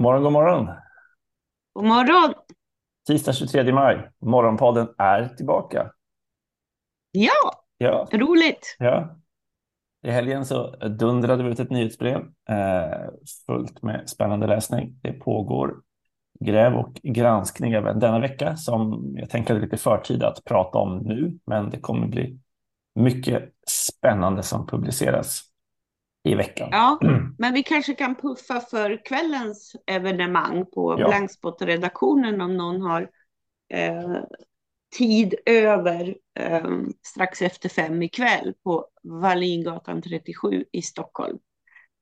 God morgon, god morgon. God morgon. Tisdag 23 maj. Morgonpodden är tillbaka. Ja, Ja, roligt. ja. I helgen så dundrade vi ut ett nyhetsbrev eh, fullt med spännande läsning. Det pågår gräv och granskning även denna vecka som jag tänker lite förtida att prata om nu, men det kommer bli mycket spännande som publiceras i veckan. Ja, men vi kanske kan puffa för kvällens evenemang på Ja. Blankspot-redaktionen om någon har eh, tid över eh, strax efter fem ikväll på Wallingatan 37 i Stockholm.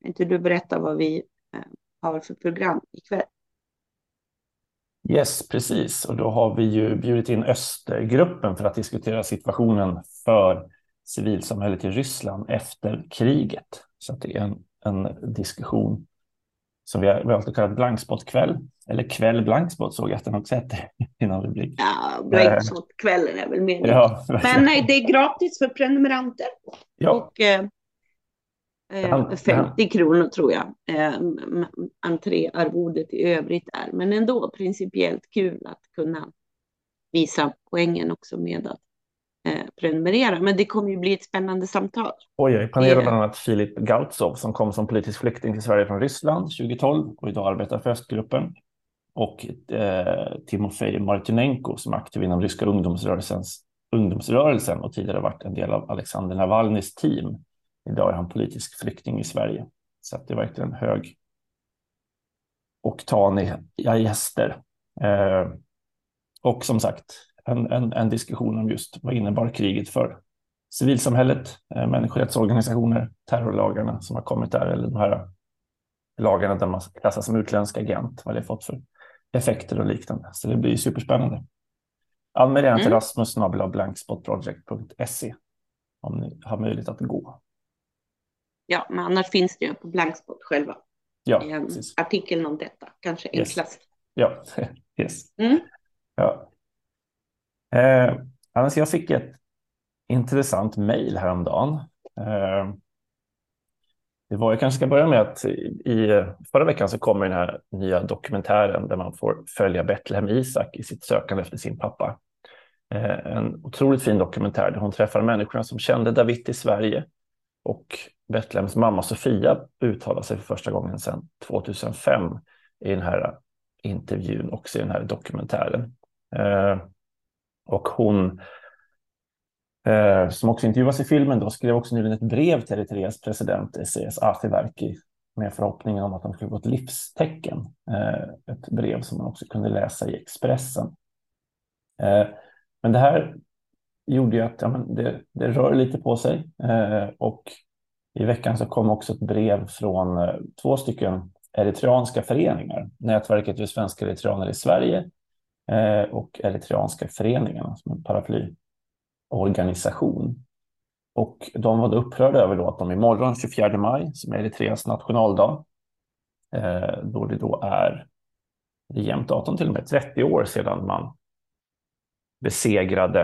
Kan inte du berätta vad vi eh, har för program ikväll? Yes, precis. Och då har vi ju bjudit in Östergruppen för att diskutera situationen för civilsamhället i Ryssland efter kriget. Så att det är en, en diskussion som vi har valt att kalla blankspot-kväll. Eller kväll blankspot såg jag att den också hette innan vi blev. Ja, Blankspot-kvällen är väl meningen. Ja, Men nej, det är gratis för prenumeranter. ja, Och eh, Han- eh, 50 kronor tror jag eh, entréarvodet i övrigt är. Men ändå principiellt kul att kunna visa poängen också med att eh, prenumerera. Men det kommer ju bli ett spännande samtal. oj. Panelen Det- bland annat Filip Gautsov som kom som politisk flykting till Sverige från Ryssland 2012 och idag arbetar för Östgruppen. Och eh, Timofej Martynenko som är aktiv inom ryska ungdomsrörelsens, ungdomsrörelsen och tidigare varit en del av Alexander Navalnys team. Idag är han politisk flykting i Sverige. Så det är verkligen hög oktaniga gäster. Eh, och som sagt, en, en, en diskussion om just vad innebar kriget för civilsamhället, eh, människorättsorganisationer, terrorlagarna som har kommit där, eller de här lagarna där man klassas som utländsk agent, vad det fått för effekter och liknande. Så det blir superspännande. Anmäl gärna till Mm. Rasmus blankspotproject.se om ni har möjlighet att gå. Ja, men annars finns det ju på Blankspot själva. Ja, en precis. artikeln om detta, kanske Yes. enklast. Ja, yes. Mm. Ja. Eh, alltså jag fick ett intressant mejl häromdagen. Eh, det var, jag kanske ska börja med att i, i förra veckan så kommer den här nya dokumentären där man får följa Betlehem Isak i sitt sökande efter sin pappa. Eh, en otroligt fin dokumentär där hon träffar människorna som kände David i Sverige och Betlehems mamma Sofia uttalar sig för första gången sedan 2005 i den här intervjun också i den här dokumentären. Eh, och hon, eh, som också intervjuas i filmen, då, skrev också nyligen ett brev till Eritreas president Esaias Afewerki med förhoppningen om att han skulle få ett livstecken. Eh, ett brev som man också kunde läsa i Expressen. Eh, men det här gjorde ju att ja, men det, det rör lite på sig eh, och i veckan så kom också ett brev från eh, två stycken eritreanska föreningar. Nätverket för svenska eritreaner i Sverige Eh, och Eritreanska föreningarna som en paraplyorganisation. Och de var då upprörda över då att de imorgon 24 maj, som är Eritreas nationaldag, eh, då det då är, det jämnt datum till och med, 30 år sedan man besegrade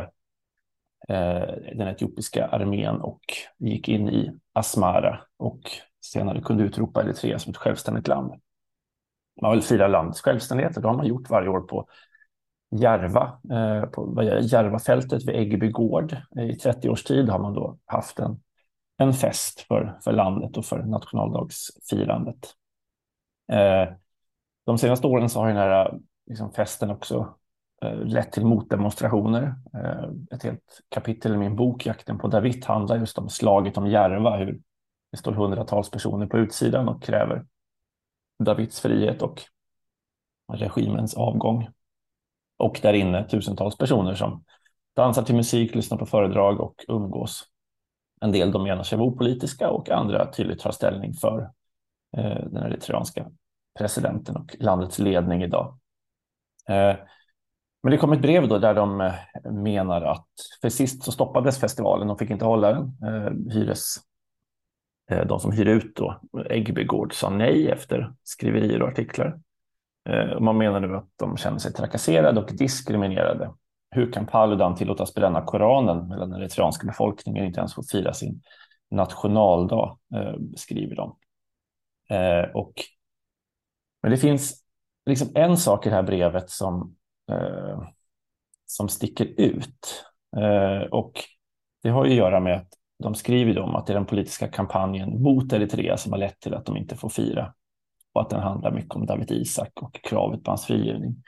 eh, den etiopiska armén och gick in i Asmara och senare kunde utropa Eritrea som ett självständigt land. Man vill fira landets självständighet och det har man gjort varje år på Järva, eh, på är det, Järvafältet vid Äggeby gård. I 30 års tid har man då haft en, en fest för, för landet och för nationaldagsfirandet. Eh, de senaste åren så har den här liksom, festen också eh, lett till motdemonstrationer. Eh, ett helt kapitel i min bok Jakten på David handlar just om slaget om Järva, hur det står hundratals personer på utsidan och kräver Davids frihet och regimens avgång. Och där inne tusentals personer som dansar till musik, lyssnar på föredrag och umgås. En del de menar sig vara opolitiska och andra tydligt tar ställning för eh, den eritreanska presidenten och landets ledning idag. Eh, men det kom ett brev då där de eh, menar att för sist så stoppades festivalen, de fick inte hålla den. Eh, hyres, eh, de som hyr ut då, Äggbygård sa nej efter skriverier och artiklar. Eh, man menar nu att de känner sig trakasserade och diskriminerade. Hur kan Paludan tillåtas bränna Koranen medan den eritreanska befolkningen inte ens får fira sin nationaldag, eh, skriver de. Eh, och, men det finns liksom en sak i det här brevet som, som sticker ut. Och det har ju att göra med att de skriver om att det är den politiska kampanjen mot Eritrea som har lett till att de inte får fira och att den handlar mycket om David Isak och kravet på hans frigivning.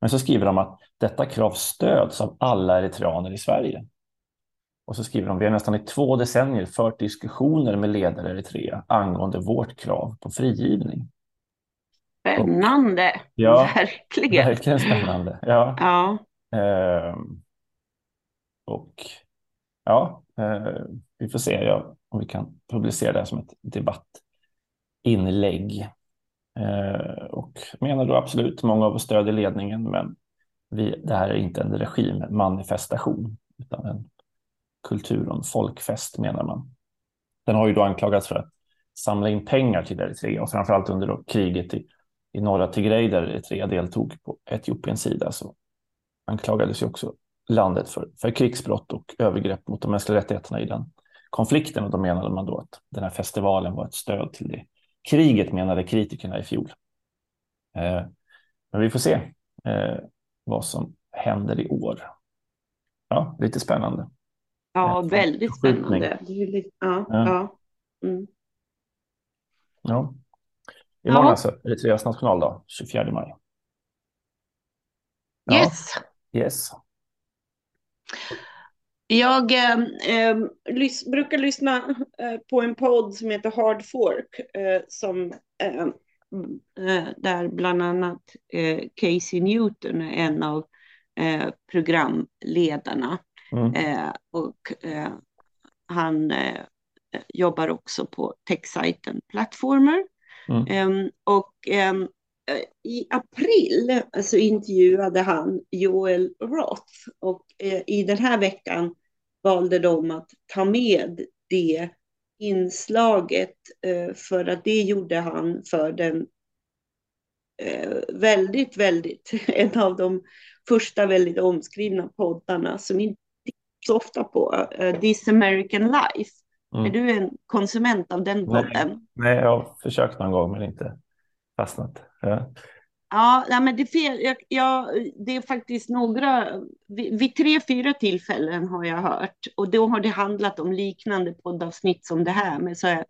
Men så skriver de att detta krav stöds av alla eritreaner i Sverige. Och så skriver de, vi har nästan i två decennier fört diskussioner med ledare i Eritrea angående vårt krav på frigivning. Spännande, ja, verkligen. Verkligen spännande. Ja. ja. Eh, och ja, eh, vi får se ja, om vi kan publicera det här som ett debattinlägg. Eh, och menar då absolut, många av oss stödjer ledningen, men vi, det här är inte en regimmanifestation, utan en kultur och en folkfest menar man. Den har ju då anklagats för att samla in pengar till Eritrea och framförallt under då kriget i, i norra Tigray där Eritrea deltog på Etiopiens sida så anklagades ju också landet för, för krigsbrott och övergrepp mot de mänskliga rättigheterna i den konflikten och då menade man då att den här festivalen var ett stöd till det kriget menade kritikerna i fjol. Eh, men vi får se eh, vad som händer i år. Ja, lite spännande. Ja, väldigt spännande. Lite, ja, ja. ja. Mm. ja. Imorgon ja. alltså, Eritreas nationaldag, 24 maj. Ja. Yes. Yes. Jag eh, eh, lys brukar lyssna eh, på en podd som heter Hard Fork, eh, som, eh, eh, där bland annat Casey Newton är en av programledarna. Mm. och han jobbar också på techsajten Plattformer. Mm. Ehm, och ehm, i april så intervjuade han Joel Roth och i den här veckan valde de att ta med det inslaget eh, för att det gjorde han för den eh, väldigt, väldigt, en av de första väldigt omskrivna poddarna som inte så ofta på, uh, This American Life. Mm. Är du en konsument av den podden? Nej, nej, jag har försökt någon gång men inte fastnat. Ja. Ja, nej, men det, fel, jag, jag, det är faktiskt några, vid, vid, tre, fyra tillfällen har jag hört och då har det handlat om liknande poddavsnitt som det här med så här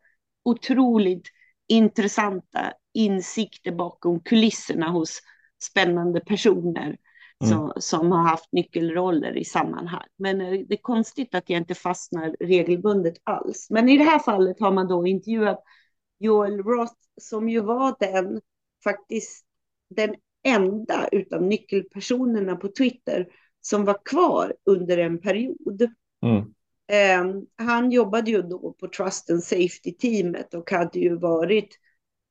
otroligt intressanta insikter bakom kulisserna hos spännande personer mm. som, som har haft nyckelroller i sammanhang. Men eh, det är konstigt att jag inte fastnar regelbundet alls. Men i det här fallet har man då intervjuat Joel Roth som ju var den faktiskt den enda utav nyckelpersonerna på Twitter som var kvar under en period. Mm. Eh, han jobbade ju då på Trust and Safety-teamet och hade ju varit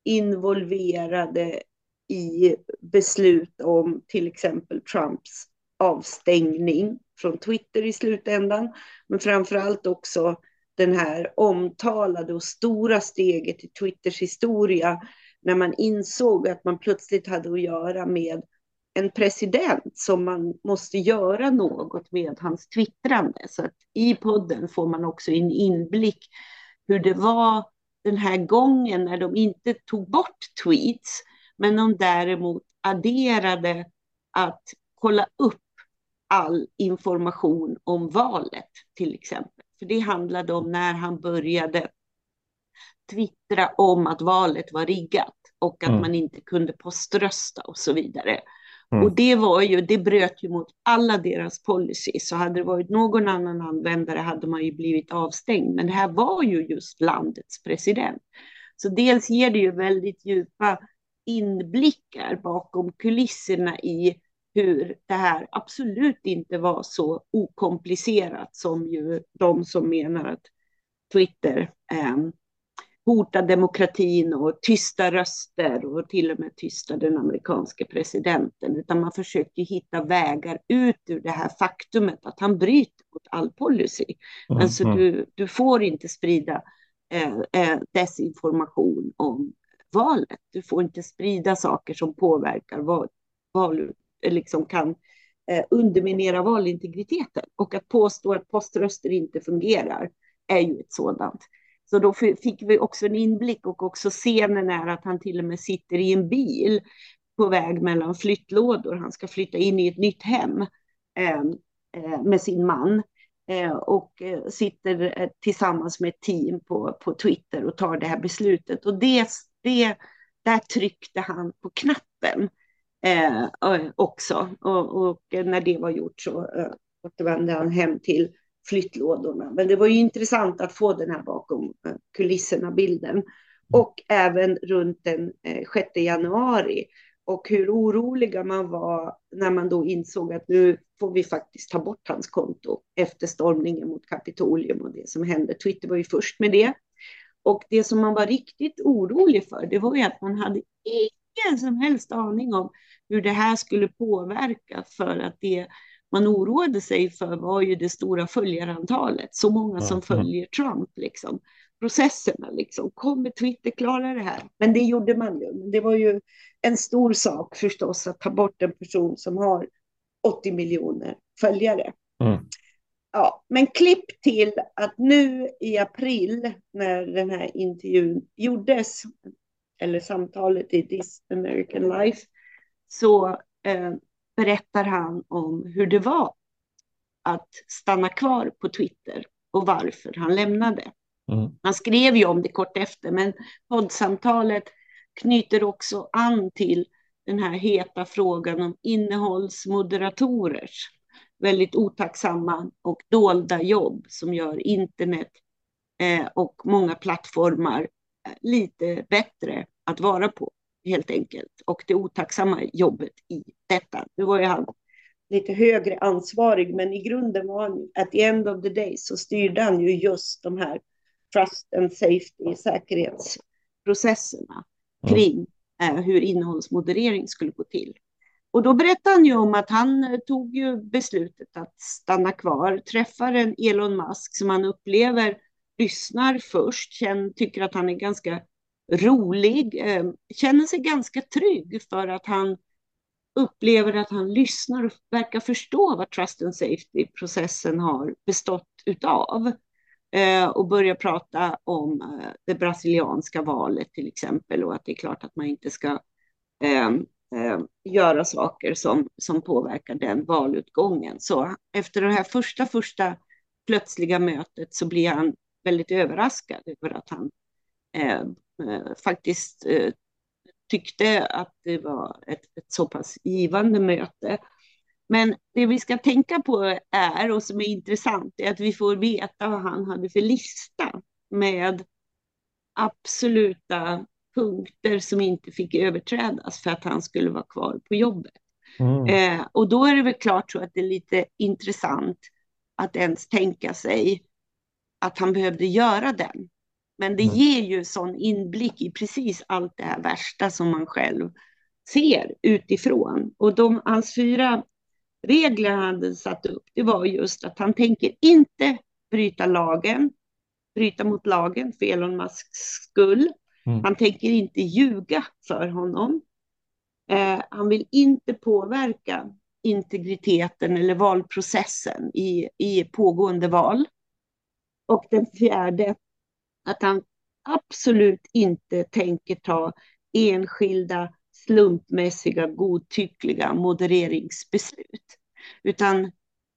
involverade i beslut om till exempel Trumps avstängning från Twitter i slutändan. Men framför allt också den här omtalade och stora steget i Twitters historia när man insåg att man plötsligt hade att göra med en president som man måste göra något med hans twittrande. Så att i podden får man också en inblick hur det var den här gången när de inte tog bort tweets, men de däremot adderade att kolla upp all information om valet till exempel. För det handlade om när han började twittra om att valet var riggat och att mm. man inte kunde poströsta och så vidare. Mm. Och det var ju, det bröt ju mot alla deras policy. Så hade det varit någon annan användare hade man ju blivit avstängd. Men det här var ju just landets president. Så dels ger det ju väldigt djupa inblickar bakom kulisserna i hur det här absolut inte var så okomplicerat som ju de som menar att Twitter eh, hota demokratin och tysta röster och till och med tysta den amerikanske presidenten, utan man försökte hitta vägar ut ur det här faktumet att han bryter mot all policy. Mm, alltså mm. du, du får inte sprida eh, eh, desinformation om valet. Du får inte sprida saker som påverkar val, val liksom kan eh, underminera valintegriteten. Och att påstå att poströster inte fungerar är ju ett sådant. Så då fick vi också en inblick och också scenen är att han till och med sitter i en bil på väg mellan flyttlådor. Han ska flytta in i ett nytt hem ehm, eh, med sin man eh, och eh, sitter tillsammans med ett team på, på Twitter och tar det här beslutet. Och det, det, där tryckte han på knappen eh, också. Och, och, när det var gjort så eh, återvände han hem till flyttlådorna. Men det var ju intressant att få den här bakom eh, kulisserna-bilden. Och även runt den eh, 6 januari. Och hur oroliga man var när man då insåg att nu får vi faktiskt ta bort hans konto efter stormningen mot Kapitolium och det som hände. Twitter var ju först med det. Och det som man var riktigt orolig för, det var ju att man hade ingen som helst aning om hur det här skulle påverka för att det man oroade sig för var ju det stora följarantalet, så många som följer Trump liksom. Processerna liksom, kommer Twitter klara det här? Men det gjorde man ju. Det var ju en stor sak förstås att ta bort en person som har 80 miljoner följare. Mm. Ja, men klipp till att nu i april när den här intervjun gjordes, eller samtalet i This American Life, så eh, berättar han om hur det var att stanna kvar på Twitter och varför han lämnade. Mm. Han skrev ju om det kort efter, men poddsamtalet knyter också an till den här heta frågan om innehållsmoderatorers väldigt otacksamma och dolda jobb som gör internet eh, och många plattformar eh, lite bättre att vara på helt enkelt. Och det otacksamma jobbet i detta. Nu var ju han lite högre ansvarig, men i grunden var han, at the end of the day, så styrde han ju just de här trust and safety, säkerhetsprocesserna mm. kring eh, hur innehållsmoderering skulle gå till. Och då berättade han ju om att han eh, tog ju beslutet att stanna kvar, träffar en Elon Musk som han upplever lyssnar först, känner, tycker att han är ganska rolig, eh, känner sig ganska trygg för att han upplever att han lyssnar och verkar förstå vad trust and safety-processen har bestått utav. Eh, och börjar prata om eh, det brasilianska valet till exempel och att det är klart att man inte ska eh, eh, göra saker som, som påverkar den valutgången. Så efter det här första, första plötsliga mötet så blir han väldigt överraskad över att han faktiskt eh, tyckte att det var ett, ett så pass givande möte. Men det vi ska tänka på är, och som är intressant, är att vi får veta vad han hade för lista med absoluta punkter som inte fick överträdas för att han skulle vara kvar på jobbet. Mm. Eh, och då är det väl klart så att det är lite intressant att ens tänka sig att han behövde göra den. Men det mm. ger ju sån inblick i precis allt det här värsta som man själv ser utifrån. Och de, hans fyra regler han hade satt upp, det var just att han tänker inte bryta lagen, bryta mot lagen för Elon Musks skull. Mm. Han tänker inte ljuga för honom. Eh, han vill inte påverka integriteten eller valprocessen i, i pågående val. Och den fjärde, att han absolut inte tänker ta enskilda slumpmässiga godtyckliga modereringsbeslut. Utan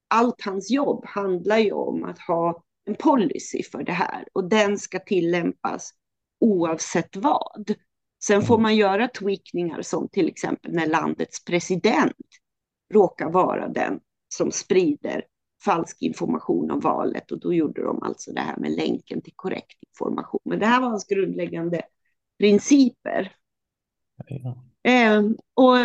allt hans jobb handlar ju om att ha en policy för det här och den ska tillämpas oavsett vad. Sen får man göra tweakningar som till exempel när landets president råkar vara den som sprider falsk information om valet och då gjorde de alltså det här med länken till korrekt information. Men det här var hans grundläggande principer. Ja. Eh, och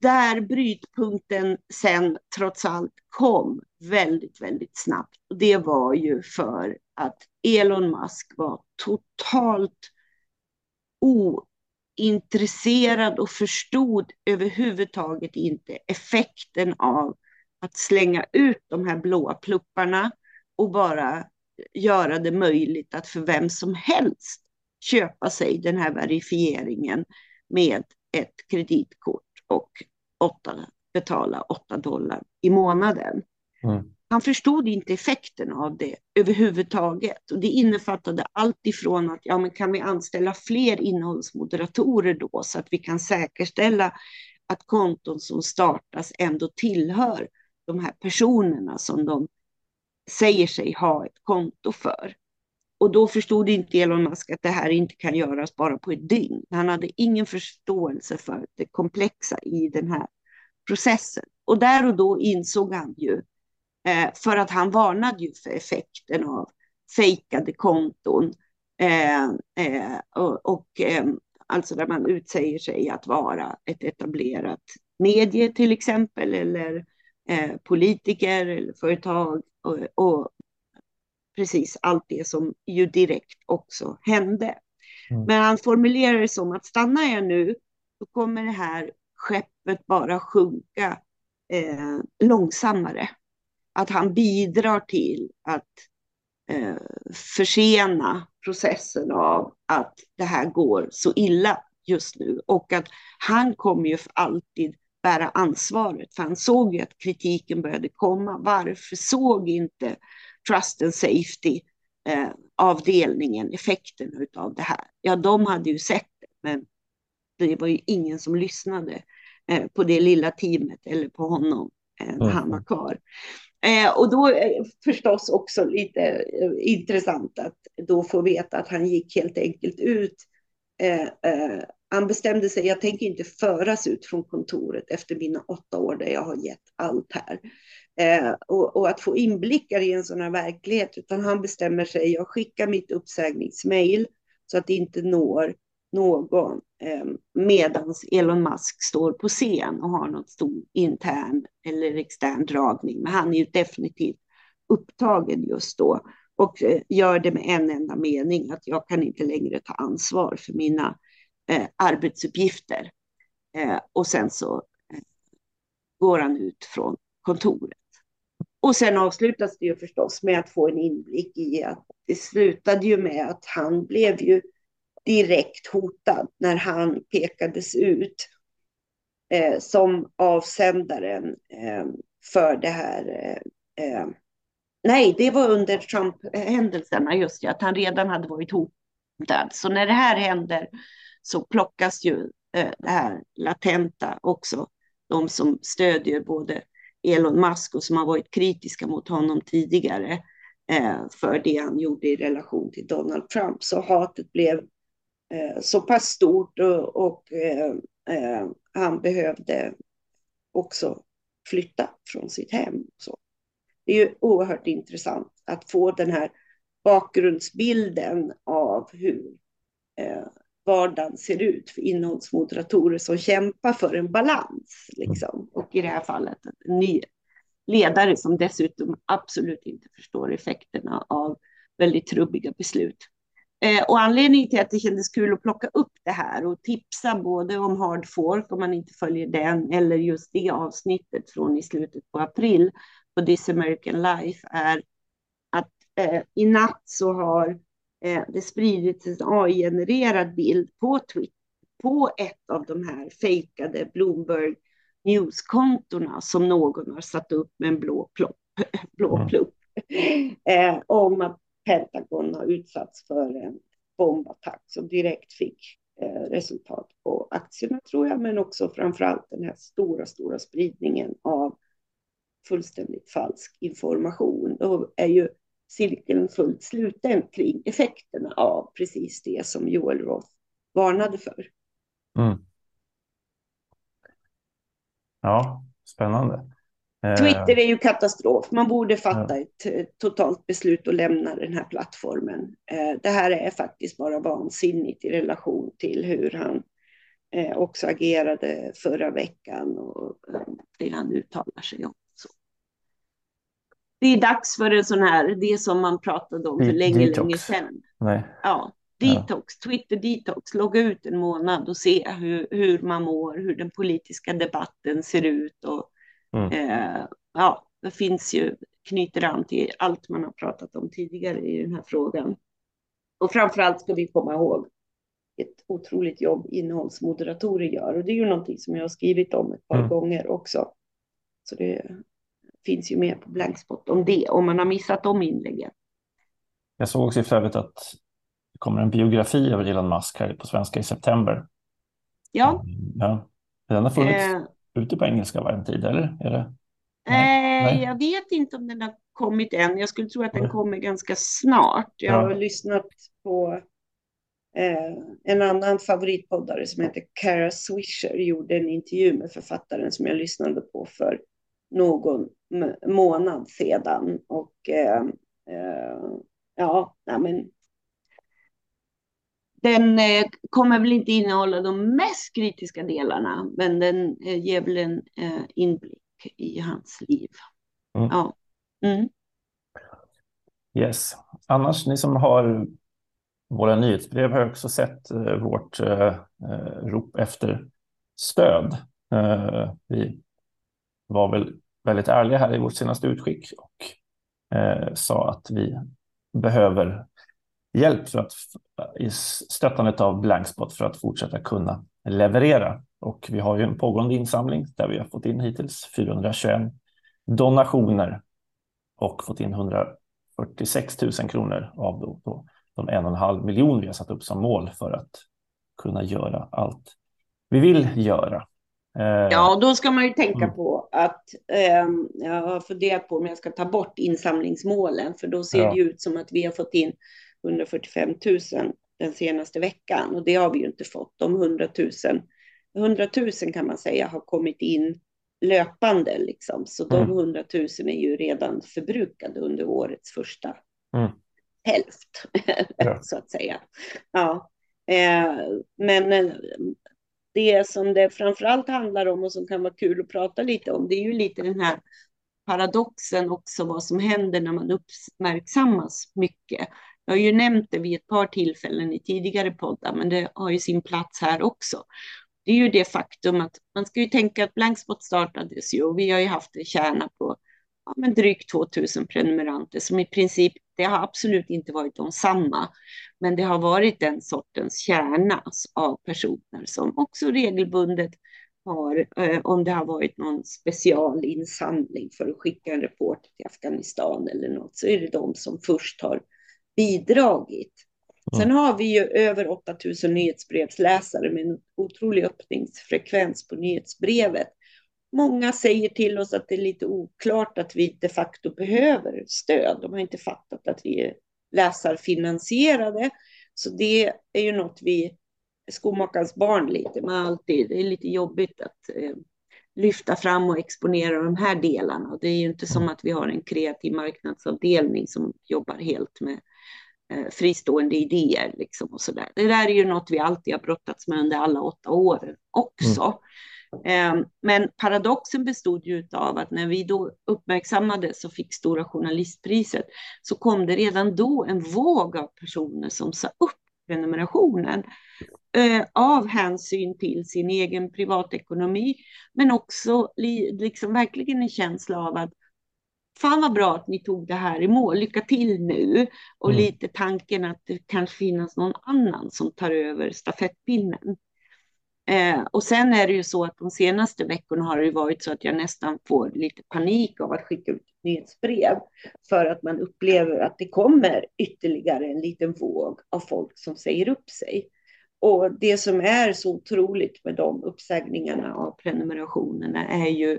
där brytpunkten sen trots allt kom väldigt, väldigt snabbt. Och det var ju för att Elon Musk var totalt ointresserad och förstod överhuvudtaget inte effekten av att slänga ut de här blåa plupparna och bara göra det möjligt att för vem som helst köpa sig den här verifieringen med ett kreditkort och åtta, betala 8 dollar i månaden. Mm. Han förstod inte effekten av det överhuvudtaget. Och det innefattade allt ifrån att ja, men kan vi anställa fler innehållsmoderatorer då så att vi kan säkerställa att konton som startas ändå tillhör de här personerna som de säger sig ha ett konto för. Och då förstod inte Elon Musk att det här inte kan göras bara på ett dygn. Han hade ingen förståelse för det komplexa i den här processen. Och där och då insåg han ju, eh, för att han varnade ju för effekten av fejkade konton eh, eh, och, alltså där man utsäger sig att vara ett etablerat medie till exempel eller eh, politiker eller företag och, och, precis allt det som ju direkt också hände. Mm. Men han formulerar det som att stannar jag nu så kommer det här skeppet bara sjunka eh, långsammare. Att han bidrar till att eh, försena processen av att det här går så illa just nu och att han kommer ju för alltid bära ansvaret för han såg ju att kritiken började komma. Varför såg inte Trust and Safety eh, avdelningen effekten av det här? Ja, de hade ju sett det, men det var ju ingen som lyssnade eh, på det lilla teamet eller på honom eh, när mm. han var kvar. Eh, och då eh, förstås också lite eh, intressant att då få veta att han gick helt enkelt ut. Han bestämde sig, jag tänker inte föras ut från kontoret efter mina åtta år där jag har gett allt här. Eh, och, och, att få inblickar i en sån här verklighet, utan han bestämmer sig, jag skickar mitt uppsägningsmail så att det inte når någon eh, medans Elon Musk står på scen och har något stor intern eller extern dragning. Men han är ju definitivt upptagen just då och eh, gör det med en enda mening att jag kan inte längre ta ansvar för mina eh, arbetsuppgifter. Eh, och sen så eh, går han ut från kontoret. Och sen avslutas det ju förstås med att få en inblick i att det slutade ju med att han blev ju direkt hotad när han pekades ut eh, som avsändaren eh, för det här. Eh, eh nej, det var under Trump-händelserna, just det, att han redan hade varit hotad. Så när det här händer så plockas ju eh, det här latenta också, de som stödjer både Elon Musk och som har varit kritiska mot honom tidigare eh, för det han gjorde i relation till Donald Trump. Så hatet blev eh, så pass stort och, och han behövde också flytta från sitt hem. Så. Det är ju oerhört intressant att få den här bakgrundsbilden av hur vardagen ser ut för innehållsmoderatorer som kämpar för en balans. Liksom. Mm. Och i det här fallet en ny ledare som dessutom absolut inte förstår effekterna av väldigt trubbiga beslut. Eh, och anledningen till att det kändes kul att plocka upp det här och tipsa både om Hard Fork om man inte följer den eller just det avsnittet från i slutet på april på This American Life är att eh, i natt så har eh, det spridits en AI-genererad bild på Twitter på ett av de här fejkade Bloomberg News-kontona som någon har satt upp med en blå, plopp, blå mm. plupp. Eh, om att Pentagon har utsatts för en bombattack som direkt fick eh, resultat på aktierna tror jag, men också framför allt den här stora, stora spridningen av fullständigt falsk information. Då är ju cirkeln fullt sluten kring effekterna av precis det som Joel Roth varnade för. Mm. Ja, spännande. Eh. Twitter är ju katastrof. Man borde fatta ett eh, totalt beslut och lämna den här plattformen. Eh, det här är faktiskt bara vansinnigt i relation till hur han också agerade förra veckan och det han uttalar sig om. Det är dags för en sån här, det som man pratade om för länge, detox. länge sedan. Nej. Ja, detox, ja. Twitter detox, logga ut en månad och se hur, hur man mår, hur den politiska debatten ser ut och Mm. Eh, ja, det finns ju, knyter an till allt man har pratat om tidigare i den här frågan. Och framför allt ska vi komma ihåg ett otroligt jobb innehållsmoderatorer gör. Och det är ju någonting som jag har skrivit om ett par mm. gånger också. Så det finns ju mer på Blankspot om det, om man har missat de inläggen. Jag såg också i flödet att det kommer en biografi över Elon Musk här på svenska i september. Ja. Ja. Den har funnits eh, ute på engelska var en tid, eller? Är det? Nej. Nej. Jag vet inte om den har kommit än. Jag skulle tro att den kommer ganska snart. Jag har lyssnat på eh, en annan favoritpoddare som heter Kara Swisher gjorde en intervju med författaren som jag lyssnade på för någon månad sedan. Och eh, eh, ja, nej men den eh, kommer väl inte innehålla de mest kritiska delarna, men den eh, ger väl en eh, inblick i hans liv. Mm. Ja. Mm. Yes. Annars, ni som har våra nyhetsbrev har också sett eh, vårt rop efter stöd. Vi var väl väldigt ärliga här i vårt senaste utskick och eh, sa att vi behöver hjälp för att, eh, i stöttandet av Blankspot för att fortsätta kunna leverera. Och vi har ju en pågående insamling där vi har fått in hittills 421 donationer och fått in 146 000 kronor av då, då de en och en halv miljon vi har satt upp som mål för att kunna göra allt vi vill göra. Eh, ja, då ska man ju tänka mm. på att eh, jag har funderat på om jag ska ta bort insamlingsmålen, för då ser ja. det ut som att vi har fått in 145 000 den senaste veckan och det har vi ju inte fått. De 100 000, 100 000 kan man säga har kommit in löpande liksom, så de 100 mm. 000 är ju redan förbrukade under årets första mm. hälft, ja. så att säga. Ja. Eh, men eh, det som det framförallt handlar om och som kan vara kul att prata lite om, det är ju lite den här paradoxen också, vad som händer när man uppmärksammas mycket. Jag har ju nämnt det vid ett par tillfällen i tidigare poddar, men det har ju sin plats här också. Det är ju det faktum att man ska ju tänka att Blankspot startades ju och vi har ju haft en kärna på ja, men drygt 2000 prenumeranter som i princip, det har absolut inte varit de samma, men det har varit den sortens kärna av personer som också regelbundet har, eh, om det har varit någon specialinsamling för att skicka en reporter till Afghanistan eller något, så är det de som först har bidragit. Sen har vi ju över 8000 nyhetsbrevsläsare med en otrolig öppningsfrekvens på nyhetsbrevet. Många säger till oss att det är lite oklart att vi de facto behöver stöd. De har inte fattat att vi är läsarfinansierade. Så det är ju något vi, skomakarens barn lite, men alltid, det är lite jobbigt att eh, lyfta fram och exponera de här delarna. Och det är ju inte som att vi har en kreativ marknadsavdelning som jobbar helt med Eh, fristående idéer. Liksom och så där. Det där är ju något vi alltid har brottats med under alla åtta åren också. Mm. Men paradoxen bestod ju av att när vi då uppmärksammades och fick Stora journalistpriset så kom det redan då en våg av personer som sa upp prenumerationen eh, av hänsyn till sin egen privatekonomi, men också liksom verkligen en känsla av att fan vad bra att ni tog det här i mål, lycka till nu. Och mm. lite tanken att det kan finnas någon annan som tar över stafettpinnen. Eh, och sen är det ju så att de senaste veckorna har det varit så att jag nästan får lite panik av att skicka ut nyhetsbrev för att man upplever att det kommer ytterligare en liten våg av folk som säger upp sig. Och det som är så otroligt med de uppsägningarna av prenumerationerna är ju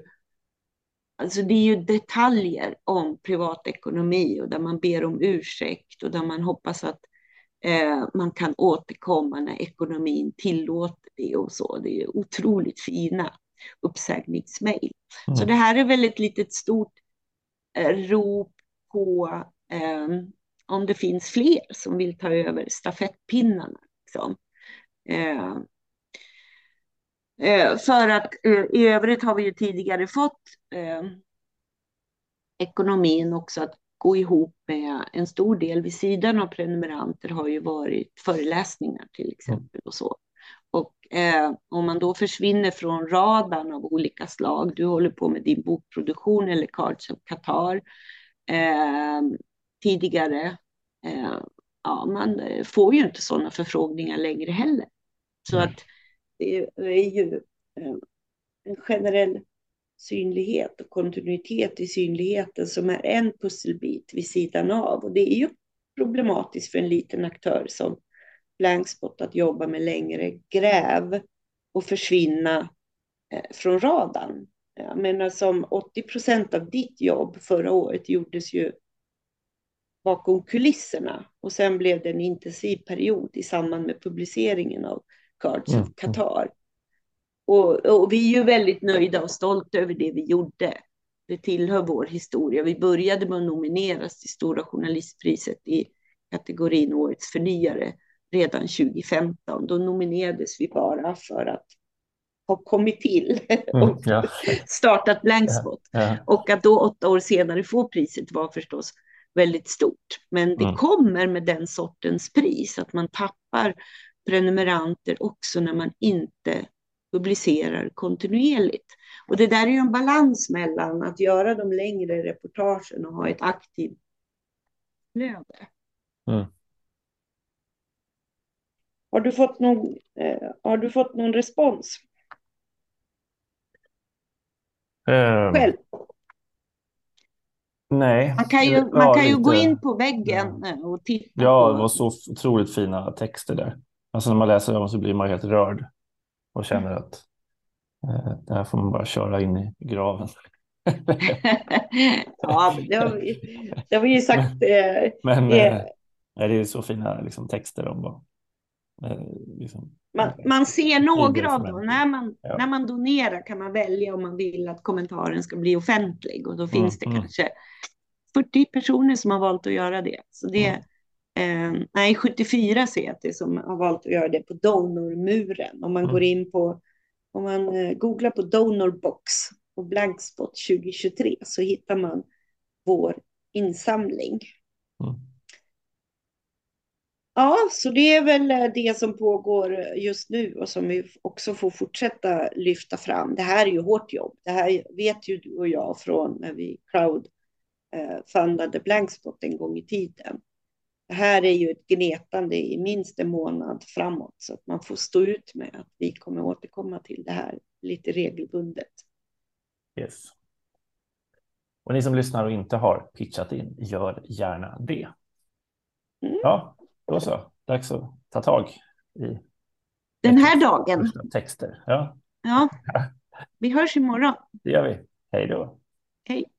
Alltså det är ju detaljer om privatekonomi och där man ber om ursäkt och där man hoppas att man kan återkomma när ekonomin tillåter det och så. Det är otroligt fina uppsägningsmejl. Mm. Så det här är väl ett litet stort eh, rop på eh, om det finns fler som vill ta över stafettpinnarna. Liksom. Eh, Eh, för att eh, i övrigt har vi ju tidigare fått eh, ekonomin också att gå ihop med en stor del vid sidan av prenumeranter har ju varit föreläsningar till exempel och så. Och eh, om man då försvinner från radarn av olika slag, du håller på med din bokproduktion eller Cards of Qatar eh, tidigare, eh, ja, man får ju inte sådana förfrågningar längre heller. Så att det är ju eh, en generell synlighet och kontinuitet i synligheten som är en pusselbit vid sidan av. Och det är ju problematiskt för en liten aktör som Blankspot att jobba med längre gräv och försvinna eh, från radarn. Jag menar som 80 procent av ditt jobb förra året gjordes ju bakom kulisserna och sen blev det en intensiv period i samband med publiceringen av Cards Mm. of Qatar. Och, och vi är ju väldigt nöjda och stolta över det vi gjorde. Det tillhör vår historia. Vi började med att nomineras till Stora Journalistpriset i kategorin Årets förnyare redan 2015. Då nominerades vi bara för att ha kommit till Mm, och ja, startat Blankspot. ja, Och att då åtta år senare få priset var förstås väldigt stort. Men det Mm. kommer med den sortens pris, att man tappar prenumeranter också när man inte publicerar kontinuerligt. Och det där är ju en balans mellan att göra de längre reportagen och ha ett aktivt flöde. Mm. Har du fått någon, eh, har du fått någon respons Ehm, själv? nej. Man kan ju, Ja, man kan ju gå lite. in på väggen eh, och titta Ja, det var så otroligt fina texter där. Alltså när man läser dem så blir man helt rörd och känner att eh, det här får man bara köra in i graven. ja, det har vi, det har vi ju sagt. Eh, Men eh, det är så fina liksom, texter om vad eh, liksom, man, man ser några av dem. När man, Ja. när man donerar kan man välja om man vill att kommentaren ska bli offentlig. Och då finns det mm. kanske 40 personer som har valt att göra det. Så det eh, nej, 74 ser jag att det är som har valt att göra det på Donormuren. Om man Mm. går in på, om man eh, googlar på Donorbox och Blankspot 2023 så hittar man vår insamling. Mm. Ja, så det är väl eh, det som pågår just nu och som vi också får fortsätta lyfta fram. Det här är ju hårt jobb. Det här vet ju du och jag från när vi crowdfundade Blankspot en gång i tiden. Här är ju ett gnetande i minst en månad framåt så att man får stå ut med att vi kommer återkomma till det här lite regelbundet. Yes. Och ni som lyssnar och inte har pitchat in, gör gärna det. Mm. Ja, då så. Dags att ta tag i Den här dagen, texter. Ja, ja, vi hörs imorgon. det gör vi. Hej då. Hej.